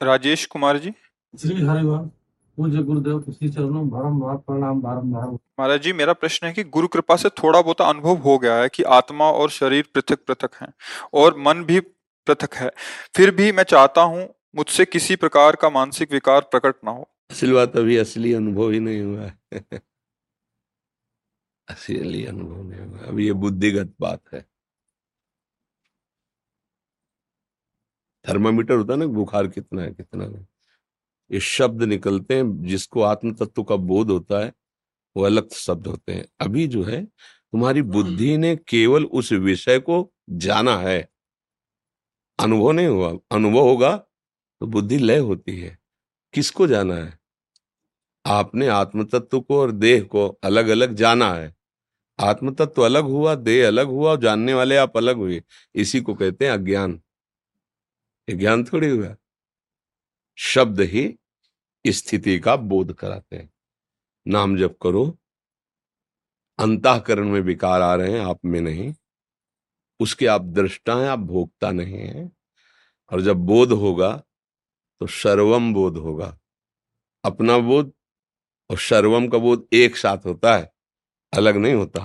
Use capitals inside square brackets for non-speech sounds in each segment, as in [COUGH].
राजेश कुमार जी। श्री हरिवाल पूज्य गुरुदेव के श्री चरणों बारम्बार प्रणाम बारम्बार महाराज जी मेरा प्रश्न है कि गुरु कृपा से थोड़ा बहुत अनुभव हो गया है कि आत्मा और शरीर पृथक पृथक हैं और मन भी पृथक है। फिर भी मैं चाहता हूँ मुझसे किसी प्रकार का मानसिक विकार प्रकट ना हो। असल बात अभी असली अनुभव ही नहीं हुआ [LAUGHS] असली अनुभव नहीं हुआ अभी ये बुद्धिगत बात है। थर्मामीटर होता है ना बुखार कितना है कितना नहीं। ये शब्द निकलते हैं जिसको आत्म तत्व का बोध होता है वो अलग शब्द होते हैं। अभी जो है तुम्हारी बुद्धि ने केवल उस विषय को जाना है। अनुभव नहीं हुआ अनुभव होगा तो बुद्धि लय होती है। किसको जाना है? आपने आत्म तत्व को और देह को अलग अलग जाना है। आत्म तत्व अलग हुआ देह अलग हुआ और जानने वाले आप अलग हुए। इसी को कहते हैं अज्ञान। ये ज्ञान थोड़ी हुआ। शब्द ही स्थिति का बोध कराते हैं। नाम जप करो। अंतःकरण में विकार आ रहे हैं, आप में नहीं। उसके आप दृष्टा हैं आप भोगता नहीं है। और जब बोध होगा तो सर्वम बोध होगा। अपना बोध और सर्वम का बोध एक साथ होता है, अलग नहीं होता।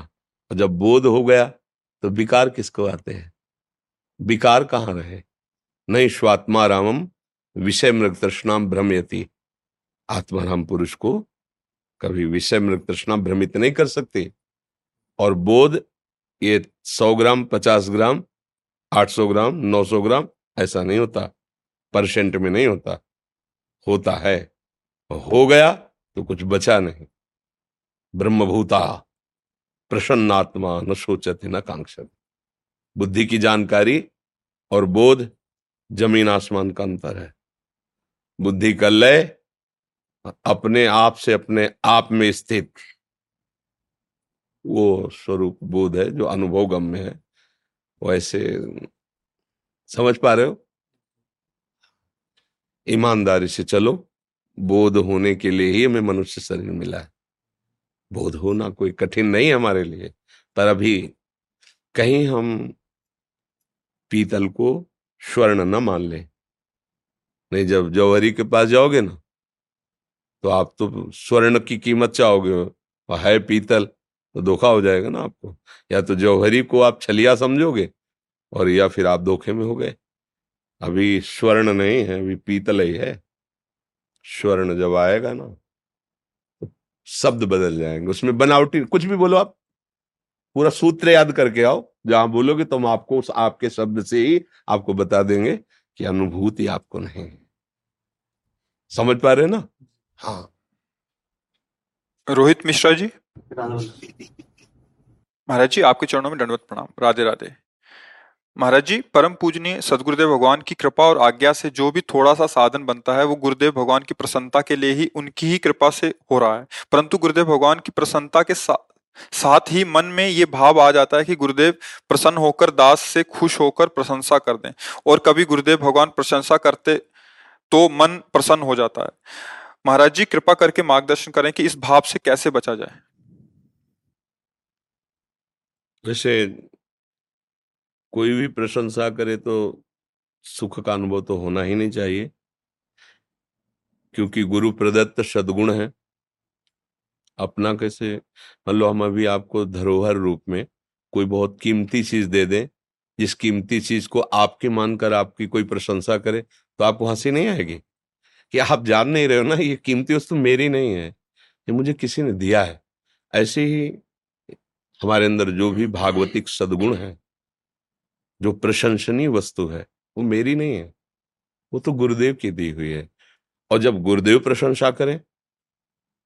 और जब बोध हो गया तो विकार किसको आते हैं? विकार कहाँ रहे? नहीं स्वात्मा रामम विषय मृग तृष्णाम भ्रमयति। आत्माराम पुरुष को कभी विषय मृग तृष्णा भ्रमित नहीं कर सकते। और बोध, ये सौ ग्राम, पचास ग्राम, आठ सौ ग्राम, नौ सौ ग्राम, ऐसा नहीं होता। परसेंट में नहीं होता। होता है। हो गया तो कुछ बचा नहीं। ब्रह्मभूता, प्रसन्नात्मा न सोचते न कांक्षत। बुद्धि की जानकारी और बोध ज़मीन आसमान का अंतर है। बुद्धि का लय अपने आप से अपने आप में स्थित। वो स्वरूप बोध है, जो अनुभव गम्य है। वो ऐसे, समझ पा रहे हो? ईमानदारी से चलो। बोध होने के लिए ही हमें मनुष्य शरीर मिला है। बोध होना कोई कठिन नहीं है हमारे लिए। पर अभी कहीं हम पीतल को स्वर्ण न मान ले। नहीं, जब जौहरी के पास जाओगे ना तो आप तो स्वर्ण की कीमत चाहोगे और है पीतल तो धोखा हो जाएगा ना आपको। या तो जौहरी को आप छलिया समझोगे और या फिर आप धोखे में हो गए। अभी स्वर्ण नहीं है, अभी पीतल ही है। स्वर्ण जब आएगा ना तो शब्द बदल जाएँगे। उसमें बनावटी कुछ भी बोलो आप। पूरा सूत्र याद करके आओ जहाँ बोलोगे तो हम आपको उस आपके शब्द से ही आपको बता देंगे कि अनुभूति आपको नहीं है। समझ पा रहे ना? हाँ। रोहित मिश्रा जी। महाराज जी आपके चरणों में दंडवत प्रणाम। राधे राधे। महाराज जी परम पूजनीय सदगुरुदेव भगवान की कृपा और आज्ञा से जो भी थोड़ा सा साधन बनता है वो गुरुदेव भगवान की प्रसन्नता के लिए ही उनकी ही कृपा से हो रहा है। परंतु गुरुदेव भगवान की प्रसन्नता के सा, साथ ही मन में ये भाव आ जाता है कि गुरुदेव प्रसन्न होकर, दास से खुश होकर प्रशंसा कर दें। और कभी गुरुदेव भगवान प्रशंसा करते तो मन प्रसन्न हो जाता है। महाराज जी, कृपा करके मार्गदर्शन करें कि इस भाव से कैसे बचा जाए। वैसे कोई भी प्रशंसा करे तो सुख का अनुभव तो होना ही नहीं चाहिए, क्योंकि गुरु प्रदत्त सदगुण है। अपना कैसे, मान लो हम अभी आपको धरोहर रूप में कोई बहुत कीमती चीज़ दे दें, जिस कीमती चीज़ को आपके मानकर आपकी कोई प्रशंसा करे तो आपको हँसी नहीं आएगी? कि आप जान नहीं रहे हो ना, ये कीमती वस्तु मेरी नहीं है, ये मुझे किसी ने दिया है। ऐसे ही हमारे अंदर जो भी भागवतिक सदगुण है, जो प्रशंसनीय वस्तु है, वो मेरी नहीं है, वो तो गुरुदेव की दी हुई है। और जब गुरुदेव प्रशंसा करें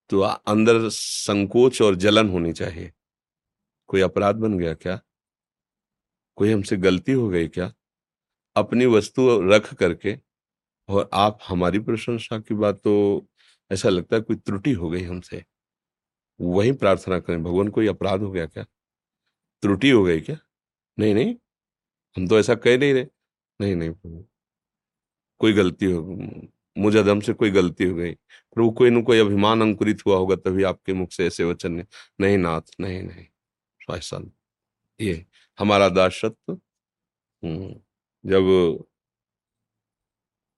तो अंदर संकोच और जलन होनी चाहिए। कोई अपराध बन गया क्या? कोई हमसे गलती हो गई क्या? अपनी वस्तु रख करके और आप हमारी प्रशंसा की बात तो ऐसा लगता है कोई त्रुटि हो गई हमसे। वही प्रार्थना करें, भगवान कोई अपराध हो गया क्या? त्रुटि हो गई क्या? नहीं नहीं, हम तो ऐसा कह नहीं रहे। नहीं नहीं कोई गलती हो मुझे दम से कोई गलती हो गई। प्रभु कोई न कोई अभिमान अंकुरित हुआ होगा तभी आपके मुख से ऐसे वचन नहीं नाथ नहीं नहीं। ऐसा ये हमारा दासत्व हम्म, जब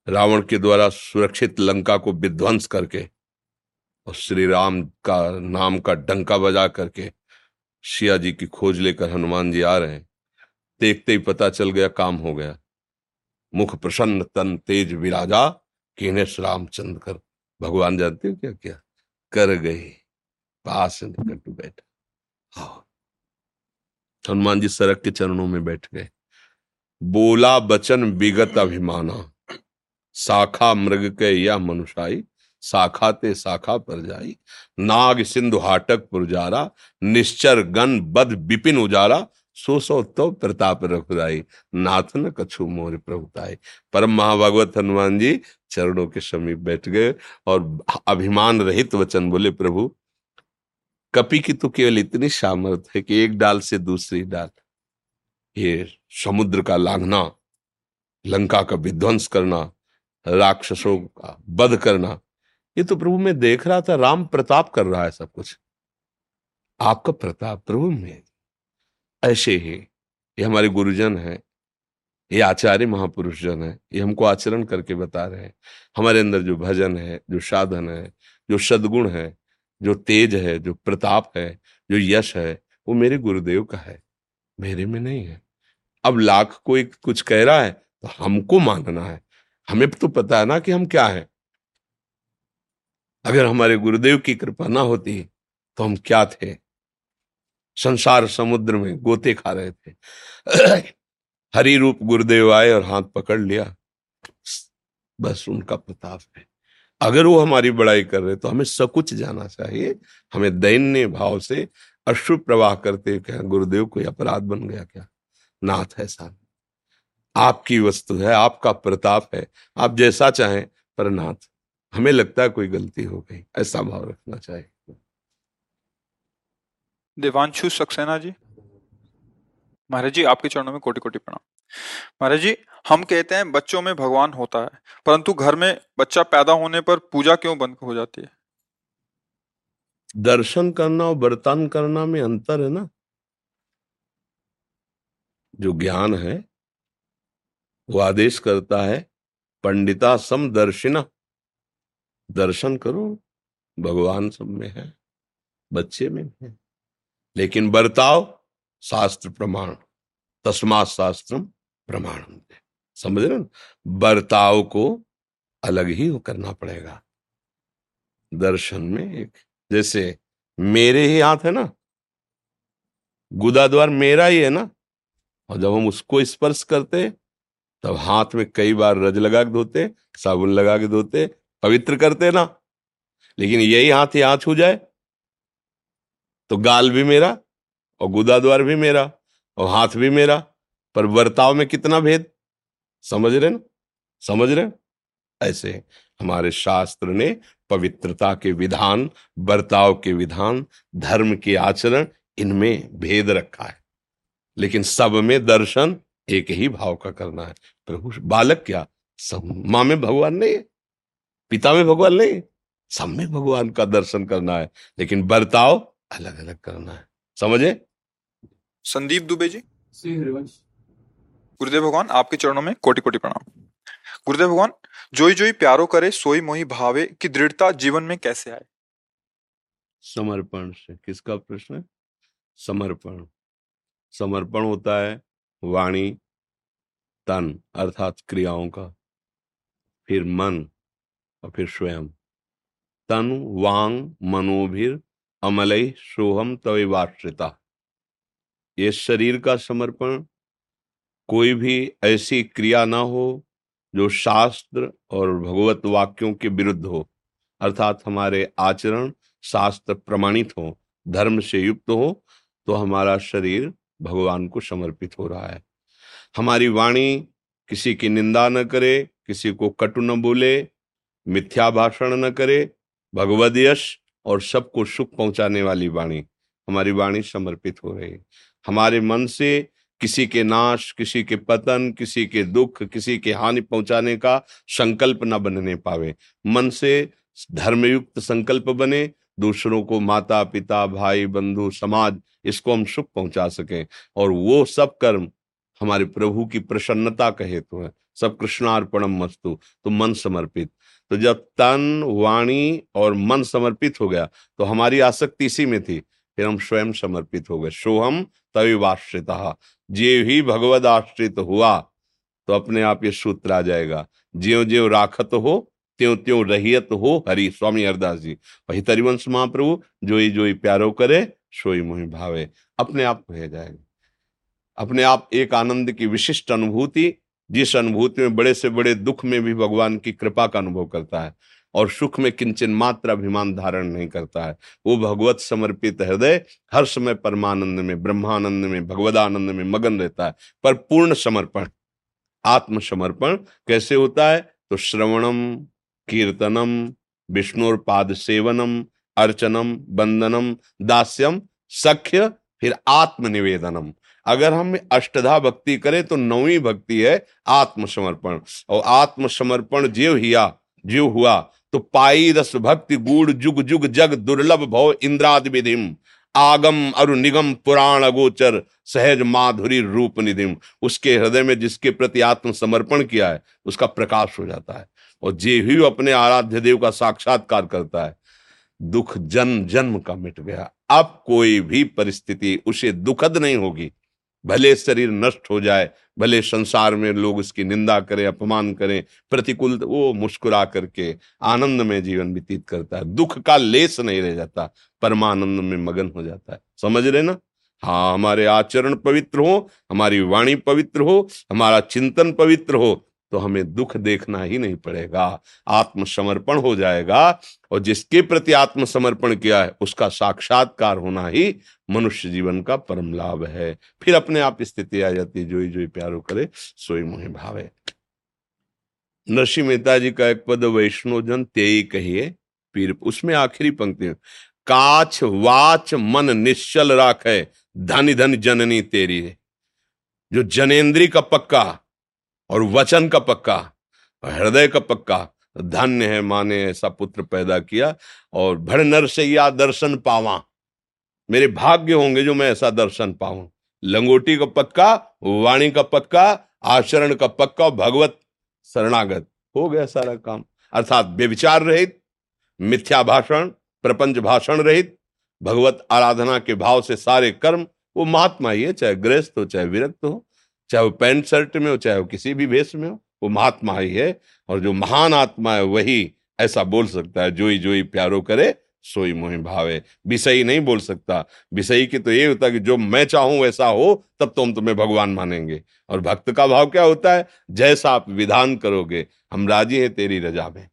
रावण के द्वारा सुरक्षित लंका को विध्वंस करके और श्री राम का नाम का डंका बजा करके शिया जी की खोज लेकर हनुमान जी आ रहे हैं देखते ही पता चल गया काम हो गया। मुख प्रसन्न तन तेज विराजा केनेश रामचंद्र कर, भगवान जानते हो क्या क्या? कर गए। पास निकट बैठा। हाँ। हनुमान जी सड़क के चरणों में बैठ गए। बोला, बचन विगत अभिमाना। शाखा मृग के यह मनुषाई, शाखा ते शाखा पर जाई। नाग सिंधु हाटक पुरजारा निश्चर गण बद विपिन उजारा। सो सो तो प्रताप रखुदाई नाथ न कछु मोर प्रभुताई। परम महाभागवत हनुमान जी चरणों के समीप बैठ गए और अभिमान रहित वचन बोले, प्रभु, कपि की तो केवल इतनी सामर्थ है कि एक डाल से दूसरी डाल। ये समुद्र का लांघना, लंका का विध्वंस करना, राक्षसों का वध करना, ये तो प्रभु मैं देख रहा था, राम प्रताप कर रहा है सब कुछ। आपका प्रताप प्रभु में ऐसे ही ये हमारे गुरुजन हैं ये आचार्य महापुरुष जन है, ये हमको आचरण करके बता रहे हैं। हमारे अंदर जो भजन है, जो साधन है, जो सदगुण है, जो तेज है, जो प्रताप है, जो यश है, वो मेरे गुरुदेव का है, मेरे में नहीं है। अब लाख कोई कुछ कह रहा है तो हमको मानना है। हमें तो पता है ना कि हम क्या है। अगर हमारे गुरुदेव की कृपा ना होती तो हम क्या थे? संसार समुद्र में गोते खा रहे थे। हरि रूप गुरुदेव आए और हाथ पकड़ लिया। बस उनका प्रताप है। अगर वो हमारी बड़ाई कर रहे तो हमें सकुच जाना चाहिए। हमें दैन्य भाव से अश्रु प्रवाह करते क्या गुरुदेव, कोई अपराध बन गया क्या? नाथ है साहब आपकी वस्तु है, आपका प्रताप है। आप जैसा चाहें, पर नाथ, हमें लगता है कोई गलती हो गई। ऐसा भाव रखना चाहिए। देवांशु सक्सेना जी? महाराज जी, आपके चरणों में कोटि कोटि प्रणाम। महाराज जी, हम कहते हैं बच्चों में भगवान होता है, परंतु घर में बच्चा पैदा होने पर पूजा क्यों बंद हो जाती है? दर्शन करना और बर्तन करना में अंतर है ना? जो ज्ञान है, वो आदेश करता है, पंडिता सम दर्शिना। दर्शन करो, भगवान सब में है, बच्चे में है। लेकिन बर्ताव शास्त्र प्रमाण तस्मा शास्त्र प्रमाण समझ? रहे बर्ताव को अलग ही करना पड़ेगा। दर्शन में एक, जैसे मेरे ही हाथ है ना? गुदा द्वार मेरा ही है ना? और जब हम उसको स्पर्श करते, तब हाथ में कई बार रज लगा के धोते, साबुन लगा के धोते, पवित्र करते ना? लेकिन यही हाथ यहाँ छू जाए तो गाल भी मेरा और गुदा द्वार भी मेरा और हाथ भी मेरा, पर बर्ताव में कितना भेद? समझ रहे ना? समझ रहे ऐसे हमारे शास्त्र ने पवित्रता के विधान, बर्ताव के विधान, धर्म के आचरण, इनमें भेद रखा है। लेकिन सब में दर्शन एक ही भाव का करना है। प्रभु, बालक क्या? सब माँ में भगवान नहीं है? पिता में भगवान नहीं सब में भगवान का दर्शन करना है, लेकिन बर्ताव अलग अलग करना है। समझे? संदीप दुबे जी। श्री हरिवंश। गुरुदेव भगवान आपके चरणों में कोटि कोटि प्रणाम। गुरुदेव भगवान जोई जोई प्यारो करे सोई मोही भावे की दृढ़ता जीवन में कैसे आए? समर्पण से। किसका प्रश्न है? समर्पण। समर्पण होता है वाणी तन अर्थात क्रियाओं का। फिर मन और फिर स्वयं। तन वांग मनोभिर अमलय सोहम तविवाश्रिता। ये शरीर का समर्पण, कोई भी ऐसी क्रिया ना हो, जो शास्त्र और भगवत वाक्यों के विरुद्ध हो, अर्थात हमारे आचरण शास्त्र प्रमाणित हो, धर्म से युक्त हो तो हमारा शरीर भगवान को समर्पित हो रहा है। हमारी वाणी किसी की निंदा न करे, किसी को कटु न बोले, मिथ्या भाषण न करे, भगवद यश और सबको सुख पहुँचाने वाली वाणी, हमारी वाणी समर्पित हो रही है। हमारे मन से, किसी के नाश, किसी के पतन, किसी के दुख, किसी के हानि पहुँचाने का संकल्प न बनने पावे। मन से धर्मयुक्त संकल्प बने, दूसरों को माता, पिता, भाई, बंधु, समाज, इसको हम सुख पहुँचा सकें। और वो सब कर्म हमारे प्रभु की प्रसन्नता का हेतु है। सब कृष्णार्पणम मस्तु। तो मन समर्पित। तो जब तन, वाणी और मन समर्पित हो गया तो हमारी आसक्ति इसी में थी। फिर हम स्वयं समर्पित हो गए। सोहम तभी वाश्रिता। जे ही भगवद आश्रित हुआ। तो अपने आप ये सूत्र आ जाएगा। ज्यो ज्यो राखत हो त्यों त्यों रहियत हो, हरि स्वामी हरदास जी। वही तरिवंश महाप्रभु जोई जोई प्यारो करे, सोई मोहि भावे। अपने आप हो जाएगा। अपने आप एक आनंद की विशिष्ट अनुभूति, जिस अनुभूति में बड़े से बड़े दुख में भी भगवान की कृपा का अनुभव करता है। और सुख में किंचन मात्र अभिमान धारण नहीं करता है। वो भगवत समर्पित हृदय हर समय परमानंद में, ब्रह्मानंद में, भगवदानंद में मगन रहता है। पर पूर्ण समर्पण, आत्मसमर्पण कैसे होता है? तो श्रवणम, कीर्तनम विष्णुर पाद सेवनम, अर्चनम, बंदनम, दास्यम, सख्य, फिर आत्मनिवेदनम। अगर हम अष्टधा भक्ति करें तो नौवीं भक्ति है आत्मसमर्पण। और आत्मसमर्पण जीव हिया, जीव हुआ तो पाई रस भक्ति गूढ़ जुग जुग जग दुर्लभ भव इंद्राद विधिम आगम अरु निगम पुराण अगोचर सहज माधुरी रूप निधिम। उसके हृदय में जिसके प्रति आत्म समर्पण किया है, उसका प्रकाश हो जाता है और जे ही अपने आराध्य देव का साक्षात्कार करता है, दुख जन्म जन्म का मिट गया। अब कोई भी परिस्थिति उसे दुखद नहीं होगी। भले शरीर नष्ट हो जाए, भले संसार में लोग उसकी निंदा करें, अपमान करें, प्रतिकूल वो मुस्कुरा करके आनंद में जीवन व्यतीत करता है। दुख का लेस नहीं रह जाता, परमानंद में मगन हो जाता है। समझ रहे ना? हाँ हमारे आचरण पवित्र हो, हमारी वाणी पवित्र हो, हमारा चिंतन पवित्र हो तो हमें दुख देखना ही नहीं पड़ेगा, आत्मसमर्पण हो जाएगा और जिसके प्रति आत्मसमर्पण किया है, उसका साक्षात्कार होना ही मनुष्य जीवन का परम लाभ है। फिर अपने आप स्थिति आ जाती है, जोई जोई प्यारो करे, सोई मुहे भावे। नरसिंह मेहता जी का एक पद वैष्णोजन ते कहिए, पीर, उसमें आखिरी पंक्ति काछ वाच मन निश्चल राखे, धन धन जननी तेरी जो जनेन्द्री का पक्का और वचन का पक्का हृदय का पक्का, धन्य है माँ ने ऐसा पुत्र पैदा किया, और भड़ नर से या दर्शन पावा। मेरे भाग्य होंगे जो मैं ऐसा दर्शन पाऊँ। लंगोटी का पक्का, वाणी का पक्का, आचरण का पक्का भगवत शरणागत। हो गया सारा काम। अर्थात बेविचार रहित, मिथ्या भाषण, प्रपंच भाषण रहित, भगवत आराधना के भाव से सारे कर्म, वो महात्मा ही है, चाहे गृहस्थ हो, चाहे विरक्त हो चाहे वो पैंट शर्ट में हो, चाहे वो किसी भी भेष में हो, वो महात्मा ही है और जो महान आत्मा है वही ऐसा बोल सकता है, जोई जोई प्यारो करे, सोई मोहि भावे। विषयी नहीं बोल सकता। विषयी की तो ये होता है कि जो मैं चाहूँ वैसा हो, तब तो हम तुम्हें भगवान मानेंगे। और भक्त का भाव क्या होता है? जैसा आप विधान करोगे, हम राज़ी हैं तेरी रजा में।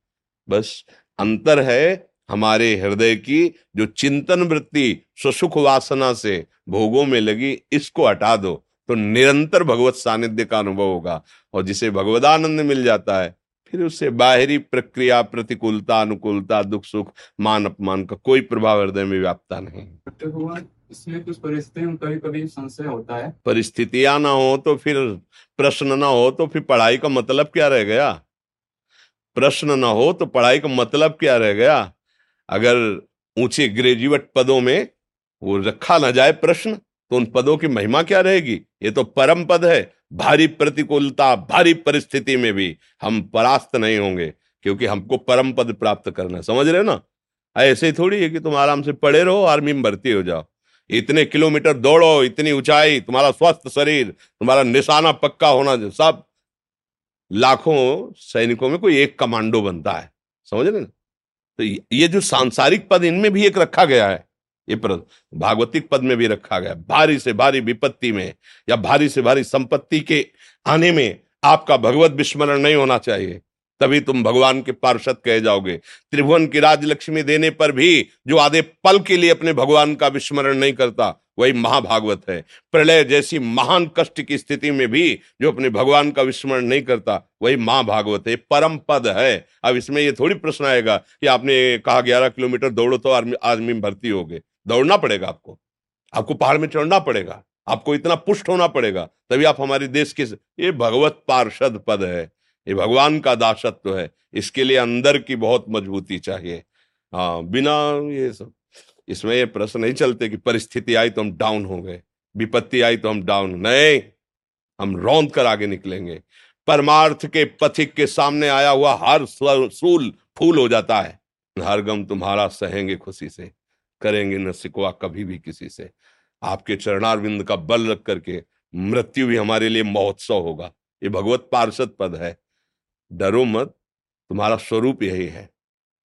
बस अंतर है हमारे हृदय की जो चिंतन वृत्ति सुसुख वासना से भोगों में लगी, इसको हटा दो। तो निरंतर भगवत सानिध्य का अनुभव होगा और जिसे भगवदानंद मिल जाता है फिर उससे बाहरी प्रक्रिया प्रतिकूलता अनुकूलता दुख सुख मान अपमान का कोई प्रभाव हृदय में व्यापता नहीं। इसमें कुछ परिस्थिति में कभी कभी संशय होता है? परिस्थितियाँ ना हो तो फिर प्रश्न ना हो तो फिर पढ़ाई का मतलब क्या रह गया? प्रश्न ना हो तो पढ़ाई का मतलब क्या रह गया? अगर ऊँचे ग्रेजुएट पदों में वो रखा ना जाए प्रश्न तो उन पदों की महिमा क्या रहेगी? ये तो परम पद है। भारी प्रतिकूलता, भारी परिस्थिति में भी हम परास्त नहीं होंगे, क्योंकि हमको परम पद प्राप्त करना समझ रहे ना? ऐसे थोड़ी है कि तुम आराम से पड़े रहो, आर्मी में भर्ती हो जाओ। इतने किलोमीटर दौड़ो, इतनी ऊंचाई, तुम्हारा स्वस्थ शरीर, तुम्हारा निशाना पक्का होना, सब। लाखों सैनिकों में कोई एक कमांडो बनता है। समझ रहे ना? तो ये जो सांसारिक पद इनमें भी एक रखा गया है ये भागवतिक पद में भी रखा गया। भारी से भारी विपत्ति में या भारी से भारी संपत्ति के आने में आपका भगवत विस्मरण नहीं होना चाहिए। तभी तुम भगवान के पार्षद कहे जाओगे। त्रिभुवन की राजलक्ष्मी देने पर भी जो आधे पल के लिए अपने भगवान का विस्मरण नहीं करता, वही महाभागवत है। प्रलय जैसी महान कष्ट की स्थिति में भी जो अपने भगवान का विस्मरण नहीं करता, वही महाभागवत है। परम पद है। अब इसमें ये थोड़ी प्रश्न आएगा कि आपने कहा ग्यारह किलोमीटर दौड़ो तो आदमी भर्ती हो गए। दौड़ना पड़ेगा आपको। आपको पहाड़ में चढ़ना पड़ेगा। आपको इतना पुष्ट होना पड़ेगा, तभी आप हमारे देश के ये भगवत पार्षद पद है, ये भगवान का दासत्व तो है, इसके लिए अंदर की बहुत मजबूती चाहिए। हाँ बिना ये सब, इसमें ये प्रश्न नहीं चलते कि परिस्थिति आई तो हम डाउन हो गए, विपत्ति आई तो हम डाउन, नहीं, हम रौंद कर आगे निकलेंगे। परमार्थ के पथिक के सामने आया हुआ हर सूल, फूल हो जाता है। हर गम तुम्हारा सहेंगे खुशी से। करेंगे न सिकवा कभी भी किसी से। आपके चरणारविंद का बल रख करके मृत्यु भी हमारे लिए महोत्सव होगा। ये भगवत पार्षद पद है। डरो मत, तुम्हारा स्वरूप यही है।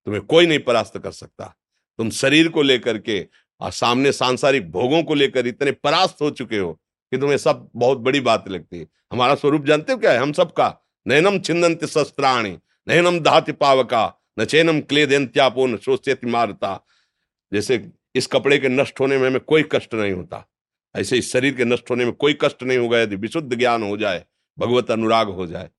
तुम्हें कोई नहीं परास्त कर सकता। तुम शरीर को लेकर के और सामने सांसारिक भोगों को लेकर इतने परास्त हो चुके हो कि तुम्हें सब बहुत बड़ी बात लगती है। हमारा स्वरूप जानते हो क्या है? हम सबका। नैनम छिंदंत शस्त्राणी, नैनम दहाति पावका, न चैनम क्ले क्लेदेन्त्यापो न शोष्यति मारता। जैसे इस कपड़े के नष्ट होने में हमें कोई कष्ट नहीं होता। ऐसे इस शरीर के नष्ट होने में कोई कष्ट नहीं होगा, यदि विशुद्ध ज्ञान हो जाए, भगवत अनुराग हो जाए।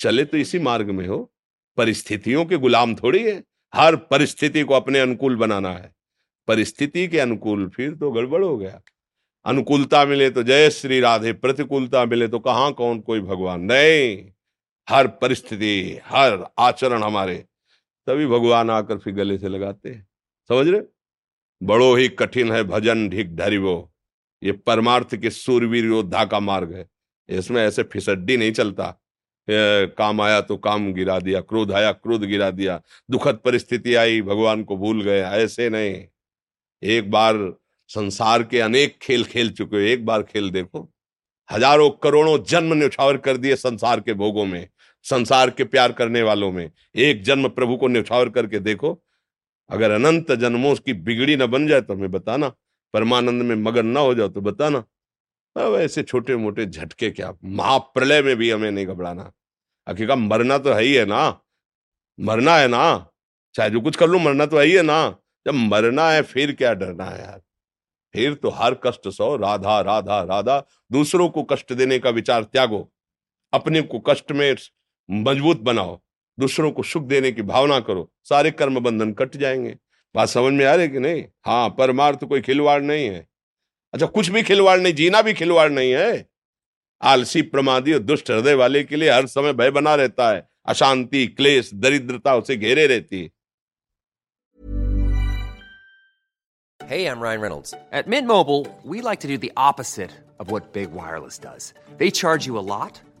चले तो इसी मार्ग में हो। परिस्थितियों के गुलाम थोड़ी है। हर परिस्थिति को अपने अनुकूल बनाना है। परिस्थिति के अनुकूल फिर तो गड़बड़ हो गया। अनुकूलता मिले तो जय श्री राधे, प्रतिकूलता मिले तो कहाँ कौन कोई भगवान? नहीं। हर परिस्थिति, हर आचरण हमारे। तभी भगवान आकर फिर गले से लगाते हैं। समझ रहे? बड़ो ही कठिन है भजन, ढिक ढरिवो ये परमार्थ के सूरवीर योद्धा का मार्ग है। इसमें ऐसे फिसड्डी नहीं चलता। काम आया तो काम गिरा दिया, क्रोध आया, क्रोध गिरा दिया। दुखद परिस्थिति आई, भगवान को भूल गए, ऐसे नहीं। एक बार संसार के अनेक खेल खेल चुके हो, एक बार खेल देखो। हज़ारों करोड़ों जन्म न्यौछावर कर दिए संसार के भोगों में, संसार के प्यार करने वालों में। एक जन्म प्रभु को न्यौछावर करके देखो अगर अनंत जन्मों की बिगड़ी न बन जाए तो हमें बताना। परमानंद में मगन ना हो जाओ तो बताना। अब ऐसे छोटे मोटे झटके क्या? महाप्रलय में भी हमें नहीं घबराना। हकीका मरना तो है ही है ना? मरना है ना? चाहे जो कुछ कर लू, मरना तो है ही है ना? जब मरना है, फिर क्या डरना है यार? फिर तो हर कष्ट सो। राधा राधा राधा, दूसरों को कष्ट देने का विचार त्यागो। अपने को कष्ट में मज़बूत बनाओ। दूसरों को सुख देने की भावना करो सारे कर्म बंधन कट जाएँगे। बात समझ में आ रही कि नहीं? हाँ परमार्थ कोई खिलवाड़ नहीं है। अच्छा कुछ भी खिलवाड़ नहीं जीना भी खिलवाड़ नहीं है। आलसी प्रमादी और दुष्ट हृदय वाले के लिए हर समय भय बना रहता है। अशांति क्लेश दरिद्रता उसे घेरे रहती है। Hey, I'm Ryan Reynolds. At Mint Mobile, we like to do the opposite of what Big Wireless does. They charge you a lot,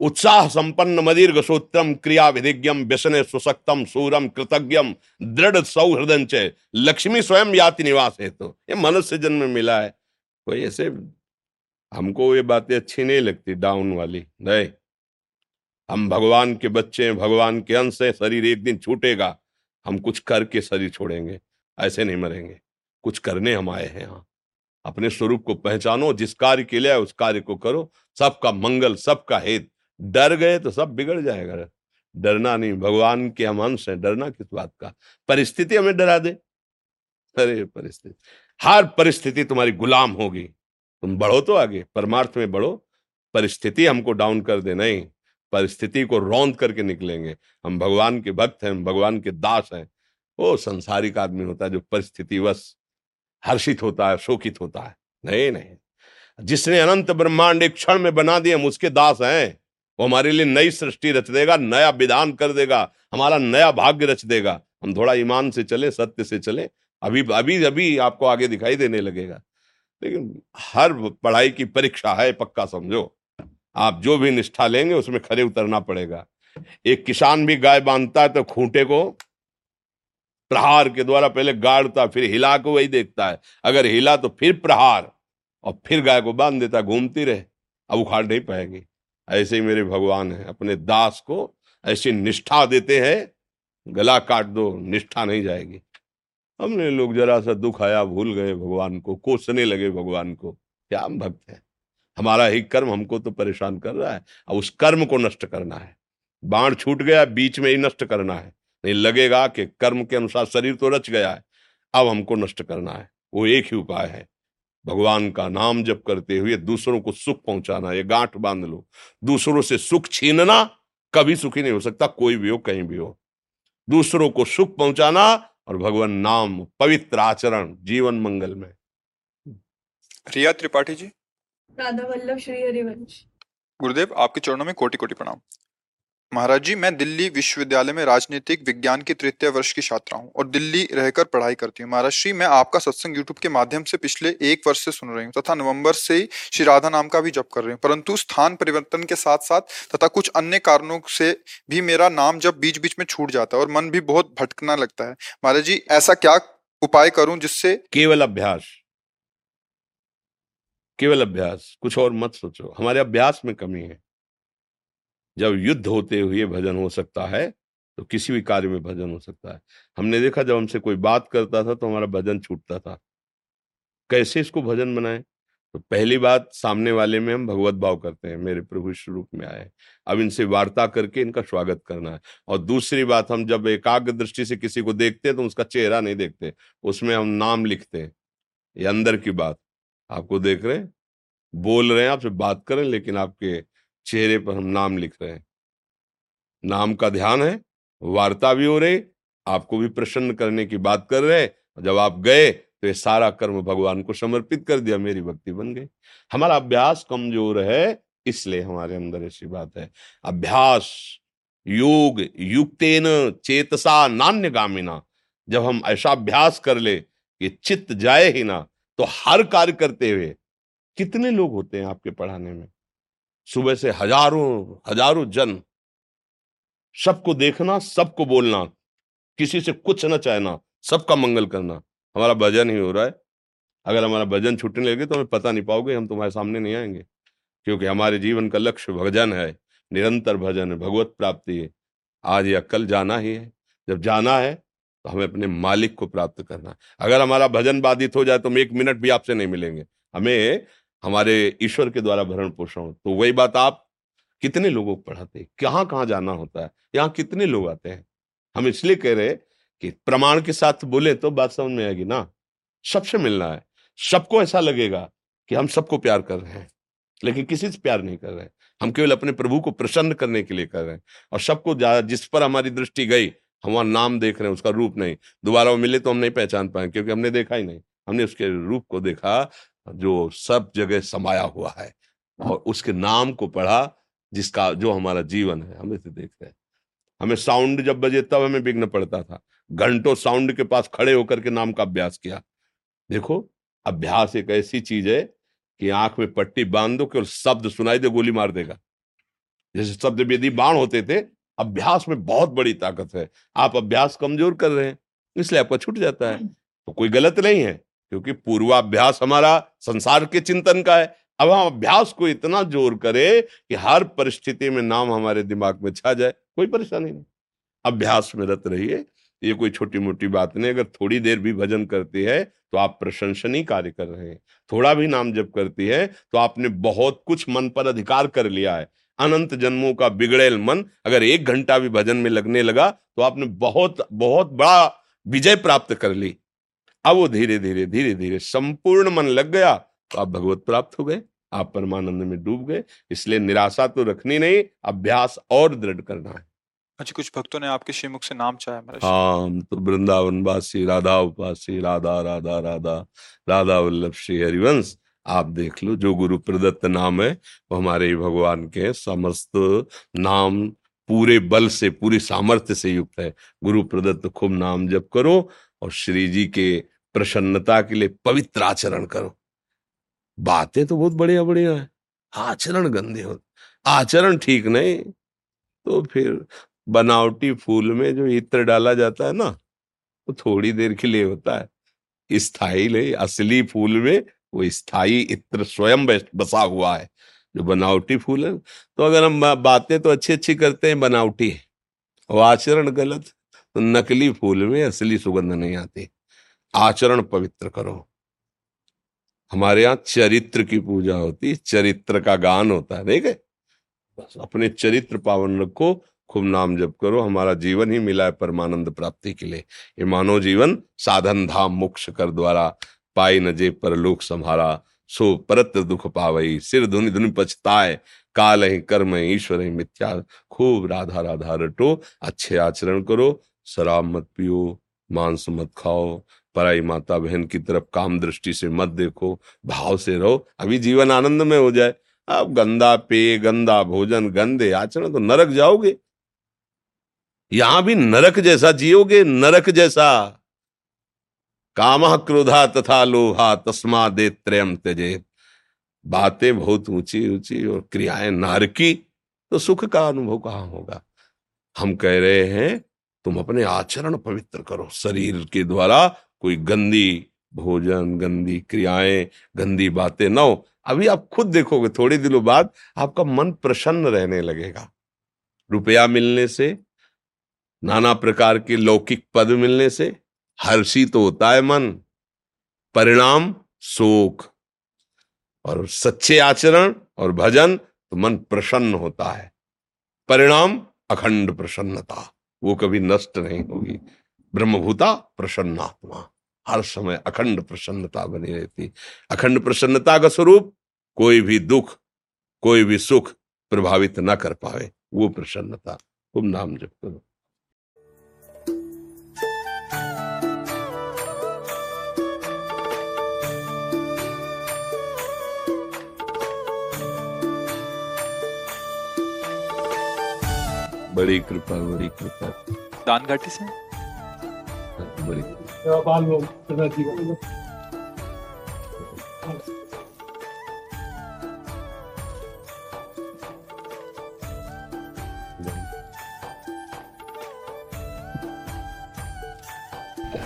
उत्साह संपन्न मदीर्घ सूत्रम क्रिया विधिज्ञम व्यसने सुसक्तम सूरम कृतज्ञम दृढ़ सौहृदन च लक्ष्मी स्वयं याति निवास है तो ये मनुष्य जन्म मिला है। कोई ऐसे हमको ये बातें अच्छी नहीं लगती डाउन वाली। नहीं। हम भगवान के बच्चे हैं, भगवान के अंश है, शरीर एक दिन छूटेगा। हम कुछ करके शरीर छोड़ेंगे, ऐसे नहीं मरेंगे। कुछ करने हम आए हैं यहाँ अपने स्वरूप को पहचानो, जिस कार्य के लिए उस कार्य को करो। सबका मंगल, सबका हित। डर गए तो सब बिगड़ जाएगा। डरना नहीं, भगवान के हम अंश हैं, डरना किस बात का? परिस्थिति हमें डरा दे। अरे, परिस्थिति। हर परिस्थिति तुम्हारी गुलाम होगी। तुम बढ़ो तो आगे, परमार्थ में बढ़ो। परिस्थिति हमको डाउन कर दे, नहीं, परिस्थिति को रौंद करके निकलेंगे। हम भगवान के भक्त हैं, हम भगवान के दास हैं। वो संसारिक आदमी होता है जो परिस्थितिवश हर्षित होता है, शोकित होता है। नहीं नहीं। जिसने अनंत ब्रह्मांड एक क्षण में बना दिए हम उसके दास हैं। वो हमारे लिए नई सृष्टि रच देगा, नया विधान कर देगा, हमारा नया भाग्य रच देगा। हम थोड़ा ईमान से चले, सत्य से चले, अभी अभी अभी आपको आगे दिखाई देने लगेगा। लेकिन हर पढ़ाई की परीक्षा है, पक्का समझो। आप जो भी निष्ठा लेंगे, उसमें खड़े उतरना पड़ेगा। एक किसान भी गाय बांधता है तो खूंटे को प्रहार के द्वारा पहले गाड़ता, फिर हिला को वही देखता है। अगर हिला तो फिर प्रहार, और फिर गाय को बाँध देता, घूमती रहे, अब उखाड़ नहीं पाएगी। ऐसे ही मेरे भगवान है, अपने दास को ऐसी निष्ठा देते हैं, गला काट दो, निष्ठा नहीं जाएगी। हमने लोग जरा सा दुख आया, भूल गए भगवान को, कोसने लगे भगवान को। क्या हम भक्त हैं? हमारा ही कर्म हमको तो परेशान कर रहा है। अब उस कर्म को नष्ट करना है। बाण छूट गया, बीच में ही नष्ट करना है। नहीं लगेगा कि कर्म के अनुसार शरीर तो रच गया है। अब हमको नष्ट करना है। वो एक ही उपाय है। भगवान का नाम जप करते हुए दूसरों को सुख पहुंचाना ये गांठ बाँध लो। दूसरों से सुख छीनना कभी सुखी नहीं हो सकता कोई भी हो कहीं भी हो। दूसरों को सुख पहुंचाना और भगवान नाम पवित्र आचरण जीवन मंगल में। रिया त्रिपाठी जी। राधा वल्लभ श्री हरिवंश। गुरुदेव आपके चरणों में कोटि कोटि प्रणाम। महाराज जी, मैं दिल्ली विश्वविद्यालय में राजनीतिक विज्ञान की तृतीय वर्ष की छात्रा हूँ और दिल्ली रहकर पढ़ाई करती हूँ। महाराज श्री मैं आपका सत्संग यूट्यूब के माध्यम से पिछले एक वर्ष से सुन रही हूँ तथा नवंबर से श्री राधा नाम का भी जप कर रही हूँ। परंतु स्थान परिवर्तन के साथ साथ तथा कुछ अन्य कारणों से भी मेरा नाम जब बीच बीच में छूट जाता है और मन भी बहुत भटकना लगता है। महाराज जी, ऐसा क्या उपाय करूँ जिससे केवल अभ्यास। केवल अभ्यास। कुछ और मत सोचो। हमारे अभ्यास में कमी है। जब युद्ध होते हुए भजन हो सकता है तो किसी भी कार्य में भजन हो सकता है। हमने देखा जब हमसे कोई बात करता था तो हमारा भजन छूटता था। कैसे इसको भजन बनाए? तो पहली बात, सामने वाले में हम भगवत भाव करते हैं, मेरे प्रभु इस रूप में आए अब इनसे वार्ता करके इनका स्वागत करना है। और दूसरी बात, हम जब एकाग्र दृष्टि से किसी को देखते हैं तो उसका चेहरा नहीं देखते उसमें हम नाम लिखते हैं। ये अंदर की बात। आपको देख रहे हैं, बोल रहे हैं, आपसे बात करें लेकिन आपके चेहरे पर हम नाम लिख रहे हैं। नाम का ध्यान है, वार्ता भी हो रही, आपको भी प्रसन्न करने की बात कर रहे हैं जब आप गए तो ये सारा कर्म भगवान को समर्पित कर दिया, मेरी भक्ति बन गई। हमारा अभ्यास कमज़ोर है, इसलिए हमारे अंदर ऐसी बात है। अभ्यास, योग, युक्तेन, चेतसा नान्य गामिना जब हम ऐसा अभ्यास कर ले कि चित्त जाए ही ना तो हर कार्य करते हुए कितने लोग होते हैं आपके पढ़ाने में? सुबह से हज़ारों हज़ारों जन सबको देखना, सबको बोलना, किसी से कुछ न चाहना, सबका मंगल करना। हमारा भजन ही हो रहा है। अगर हमारा भजन छूटने लगे तो हमें पता नहीं पाओगे, हम तुम्हारे सामने नहीं आएँगे। क्योंकि हमारे जीवन का लक्ष्य भजन है, निरंतर भजन है भगवत प्राप्ति है। आज या कल जाना ही है। जब जाना है तो हमें अपने मालिक को प्राप्त करना अगर हमारा भजन बाधित हो जाए तो हम एक मिनट भी आपसे नहीं मिलेंगे। हमें हमारे ईश्वर के द्वारा भरण पोषण हो। तो वही बात आप कितने लोगों को पढ़ाते कहाँ कहाँ जाना होता है? यहाँ कितने लोग आते हैं? हम इसलिए कह रहे कि प्रमाण के साथ बोले तो बात समझ में आएगी ना। सबसे मिलना है। सबको ऐसा लगेगा कि हम सबको प्यार कर रहे हैं, लेकिन किसी से प्यार नहीं कर रहे हैं। हम केवल अपने प्रभु को प्रसन्न करने के लिए कर रहे हैं। और सबको जिस पर हमारी दृष्टि गई, हम वहाँ नाम देख रहे हैं, उसका रूप नहीं। दोबारा वो मिले तो हम नहीं पहचान पाए क्योंकि हमने देखा ही नहीं। हमने उसके रूप को देखा जो सब जगह समाया हुआ है और उसके नाम को पढ़ा, जिसका, जो हमारा जीवन है, हम इसे देख रहे हैं। हमें साउंड जब बजे, तब हमें विघ्न पड़ता था। घंटों साउंड के पास खड़े होकर के नाम का अभ्यास किया। देखो, अभ्यास एक ऐसी चीज़ है कि आँख में पट्टी बाँध दो केवल शब्द सुनाई दे, गोली मार देगा। जैसे शब्द यदि बाण होते थे, अभ्यास में बहुत बड़ी ताकत है। आप अभ्यास कमज़ोर कर रहे हैं, इसलिए आपका छूट जाता है। तो कोई गलत नहीं है। क्योंकि पूर्वाभ्यास हमारा संसार के चिंतन का है। अब हम अभ्यास को इतना ज़ोर करें कि हर परिस्थिति में नाम हमारे दिमाग में छा जाए, कोई परेशानी नहीं। अभ्यास में रत रहिए, ये कोई छोटी मोटी बात नहीं, अगर थोड़ी देर भी भजन करती है तो आप प्रशंसनीय कार्य कर रहे हैं। थोड़ा भी नाम जप करती है तो आपने बहुत कुछ मन पर अधिकार कर लिया है। अनंत जन्मों का बिगड़ेल मन, अगर एक घंटा भी भजन में लगने लगा तो आपने बहुत बहुत बड़ा विजय प्राप्त कर ली। अब वो धीरे धीरे धीरे धीरे संपूर्ण मन लग गया तो आप भगवत प्राप्त हो गए आप परमानंद में डूब गए इसलिए निराशा तो रखनी नहीं अभ्यास और दृढ़ करना है। अच्छा कुछ भक्तों ने आपके श्रीमुख से नाम चाहे हाँ तो वृंदावन वासी राधा उपासी राधा राधा राधा राधा वल्लभ श्री हरिवंश आप देख लो जो गुरु प्रदत्त नाम है वो हमारे भगवान के समस्त नाम पूरे बल से पूरी सामर्थ्य से युक्त है। गुरु प्रदत्त खूब नाम जप करो और श्री जी के प्रसन्नता के लिए पवित्र आचरण करो। बातें तो बहुत बढ़िया बढ़िया है। आचरण गंदे हो, आचरण ठीक नहीं तो फिर बनावटी फूल में जो इत्र डाला जाता है ना, वो तो थोड़ी देर के लिए होता है। स्थायी ले असली फूल में वो स्थायी इत्र स्वयं बसा हुआ है, जो बनावटी फूल है। तो अगर हम बातें तो अच्छी अच्छी करते हैं, बनावटी है। और आचरण गलत तो नकली फूल में असली सुगंध नहीं आती। आचरण पवित्र करो। हमारे यहाँ चरित्र की पूजा होती है, चरित्र का गान होता है देखे बस अपने चरित्र पावन रखो खूब नाम जप करो, हमारा जीवन ही मिला है परमानंद प्राप्ति के लिए। ये मानव जीवन साधन धाम मोक्ष कर द्वारा पाई नजे पर लोक संहारा, सो परत दुख पावई, सिर धुनि धुनि पछताए, काल ही कर्म ही ईश्वर ही मिथ्या। खूब राधा राधा रटो, अच्छे आचरण करो, शराब मत पियो, मांस मत खाओ पराई माता बहन की तरफ़ काम दृष्टि से मत देखो, भाव से रहो, अभी जीवन आनंद में हो जाए। अब गंदा पेय गंदा भोजन, गंदे आचरण तो नरक जाओगे। यहाँ भी नरक जैसा जियोगे, नरक जैसा। काम क्रोधा तथा लोहा तस्मा दे त्रयम त्यजे। बातें बहुत ऊँची ऊँची और क्रियाएँ नारकी तो सुख का अनुभव कहाँ होगा? हम कह रहे हैं, तुम अपने आचरण पवित्र करो, शरीर के द्वारा कोई गंदी भोजन, गंदी क्रियाएँ, गंदी बातें ना हो, अभी आप खुद देखोगे, थोड़े दिनों बाद आपका मन प्रसन्न रहने लगेगा। रुपया मिलने से, नाना प्रकार के लौकिक पद मिलने से, हर्षी तो होता है मन। परिणाम, शोक। और सच्चे आचरण और भजन तो मन प्रसन्न होता है। परिणाम, अखंड प्रसन्नता। वो कभी नष्ट नहीं होगी। ब्रह्मभूता प्रसन्नात्मा। हर समय अखंड प्रसन्नता बनी रहती। अखंड प्रसन्नता का स्वरूप कोई भी दुख, कोई भी सुख प्रभावित न कर पावे। वो प्रसन्नता। तुम नाम जप करो। बड़ी कृपा बड़ी कृपा। दान घाटी से? बड़ी।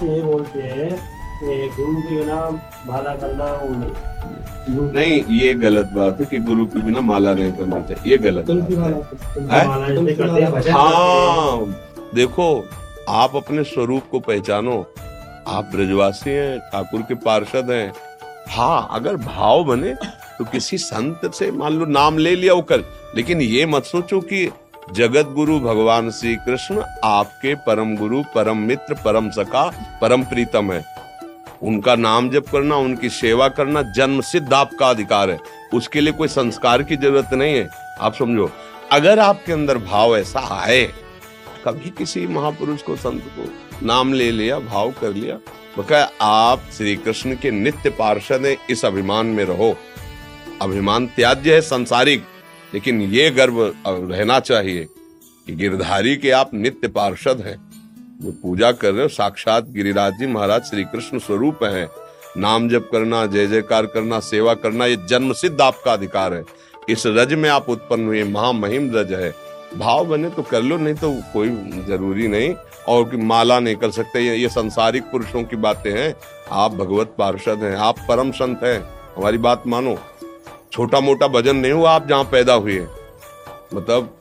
ये बोलते हैं गुरु के बिना माला करना नहीं नहीं ये गलत बात है। कि गुरु के बिना माला नहीं करना चाहिए ये गलत बात हैं। हाँ देखो आप अपने स्वरूप को पहचानो। आप ब्रजवासी हैं, ठाकुर के पार्षद हैं। हाँ अगर भाव बने तो किसी संत से मान लो नाम ले लिया वो कर लेकिन ये मत सोचो कि जगत गुरु भगवान श्री कृष्ण आपके परम गुरु, परम मित्र, परम सखा, परम प्रीतम है। उनका नाम जप करना, उनकी सेवा करना जन्म सिद्ध आपका अधिकार है। उसके लिए कोई संस्कार की ज़रूरत नहीं है। आप समझो, अगर आपके अंदर भाव ऐसा आए कभी किसी महापुरुष को संत को नाम ले लिया, भाव कर लिया, बकाया आप श्री कृष्ण के नित्य पार्षद हैं, इस अभिमान में रहो। अभिमान त्याज्य है संसारिक, लेकिन ये गर्व रहना चाहिए कि गिरधारी के आप नित्य पार्षद हैं। जो पूजा कर रहे हो, साक्षात गिरिराज जी महाराज श्री कृष्ण स्वरूप है। नाम जप करना, जय जयकार करना, सेवा करना, ये जन्म सिद्ध आपका अधिकार है। इस रज में आप उत्पन्न हुए महामहिम रज है। भाव बने तो कर लो नहीं तो कोई ज़रूरी नहीं। और कि माला नहीं कर सकते ये, ये संसारिक पुरुषों की बातें हैं। आप भगवत पार्षद हैं आप परम संत हैं। हमारी बात मानो छोटा मोटा भजन नहीं हुआ आप जहाँ पैदा हुए। मतलब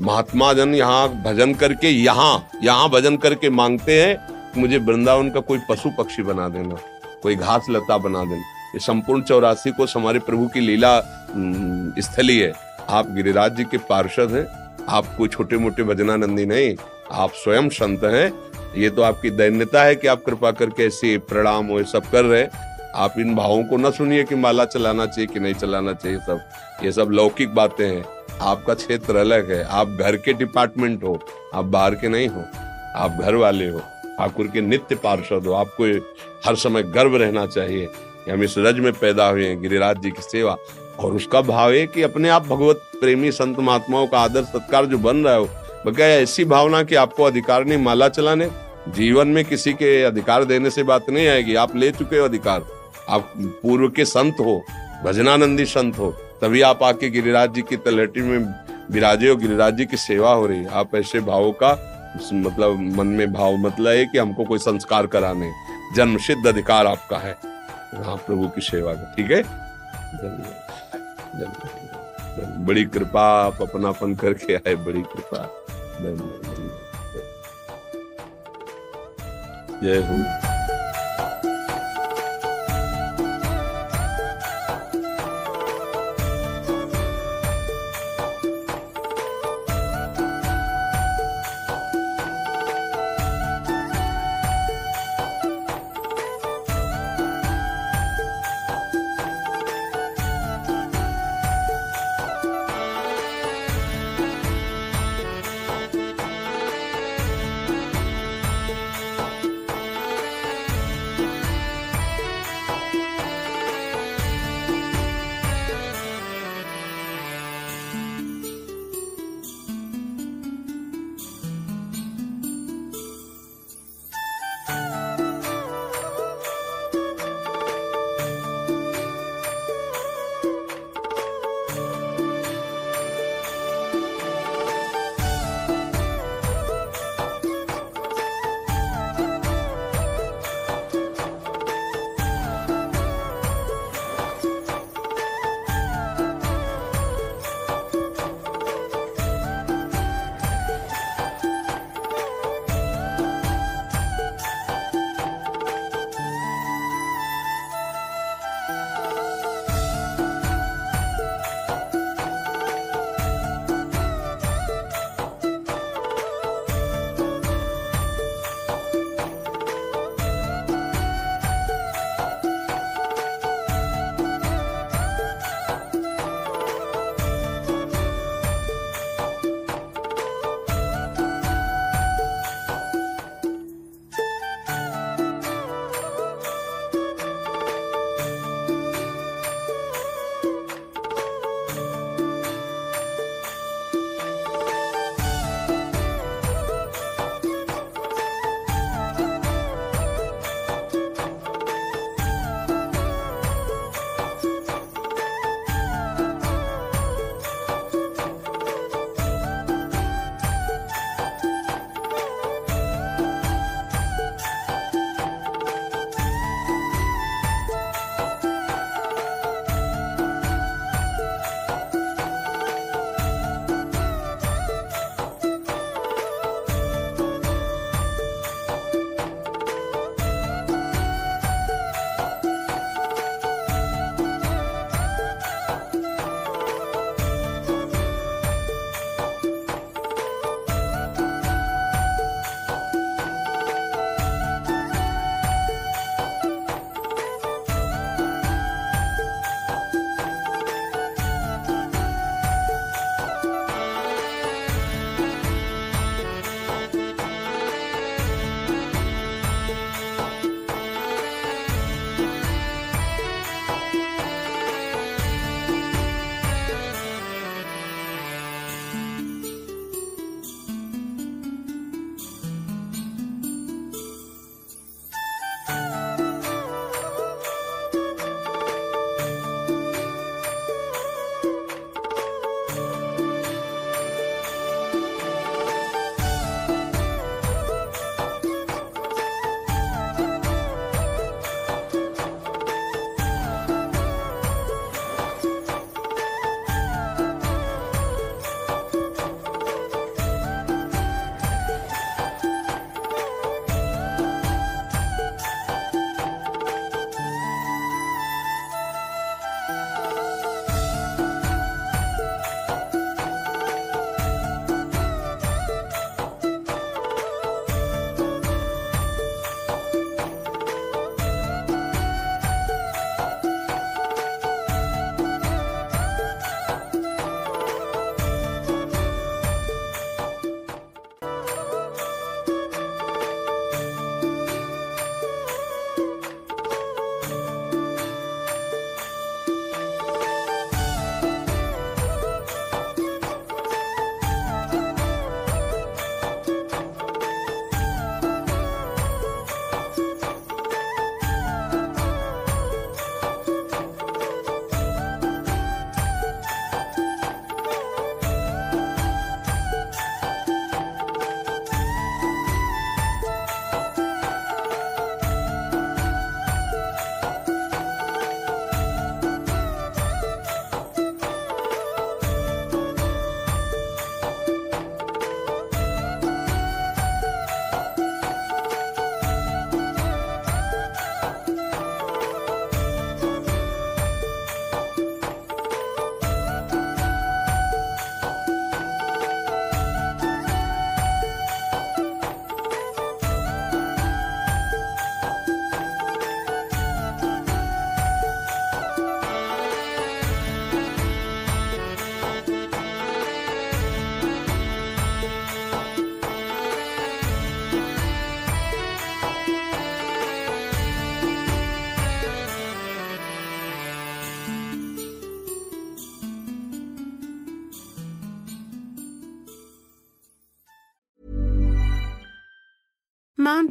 महात्मा जन यहाँ भजन करके यहाँ यहाँ भजन करके मांगते हैं मुझे वृंदावन का कोई पशु पक्षी बना देना कोई घास लता बना देना। ये संपूर्ण चौरासी को हमारे प्रभु की लीला स्थली है। आप गिरिराज जी के पार्षद हैं आप कोई छोटे मोटे भजनानंदी नहीं, आप स्वयं संत हैं। ये तो आपकी दैन्यता है कि आप कृपा करके ऐसे प्रणाम वो सब कर रहे आप इन भावों को न सुनिए कि माला चलाना चाहिए कि नहीं चलाना चाहिए सब। ये सब लौकिक बातें हैं। आपका क्षेत्र अलग है। आप घर के डिपार्टमेंट हो, आप बाहर के नहीं हो। आप घर वाले हो। ठाकुर के नित्य पार्षद हो। आपको हर समय गर्व रहना चाहिए कि हम इस रज में पैदा हुए हैं। गिरिराज जी की सेवा और उसका भाव है कि अपने आप भगवत प्रेमी संत महात्माओं का आदर सत्कार जो बन रहा हो, बगैर ऐसी भावना कि आपको अधिकार नहीं, माला चलाने, जीवन में किसी के अधिकार देने से बात नहीं आएगी। आप ले चुके हो अधिकार। आप पूर्व के संत हो, भजनानंदी संत हो, तभी आप आके गिरिराज जी की तलहटी में विराजे हो, गिरिराज जी की सेवा हो रही। है आप ऐसे भावों का मतलब मन में भाव मतलब है कि हमको कोई संस्कार कराने जन्म सिद्ध अधिकार आपका है। हाँ प्रभु की सेवा का ठीक है? बड़ी कृपा आप अपनापन करके आए बड़ी कृपा। जय हो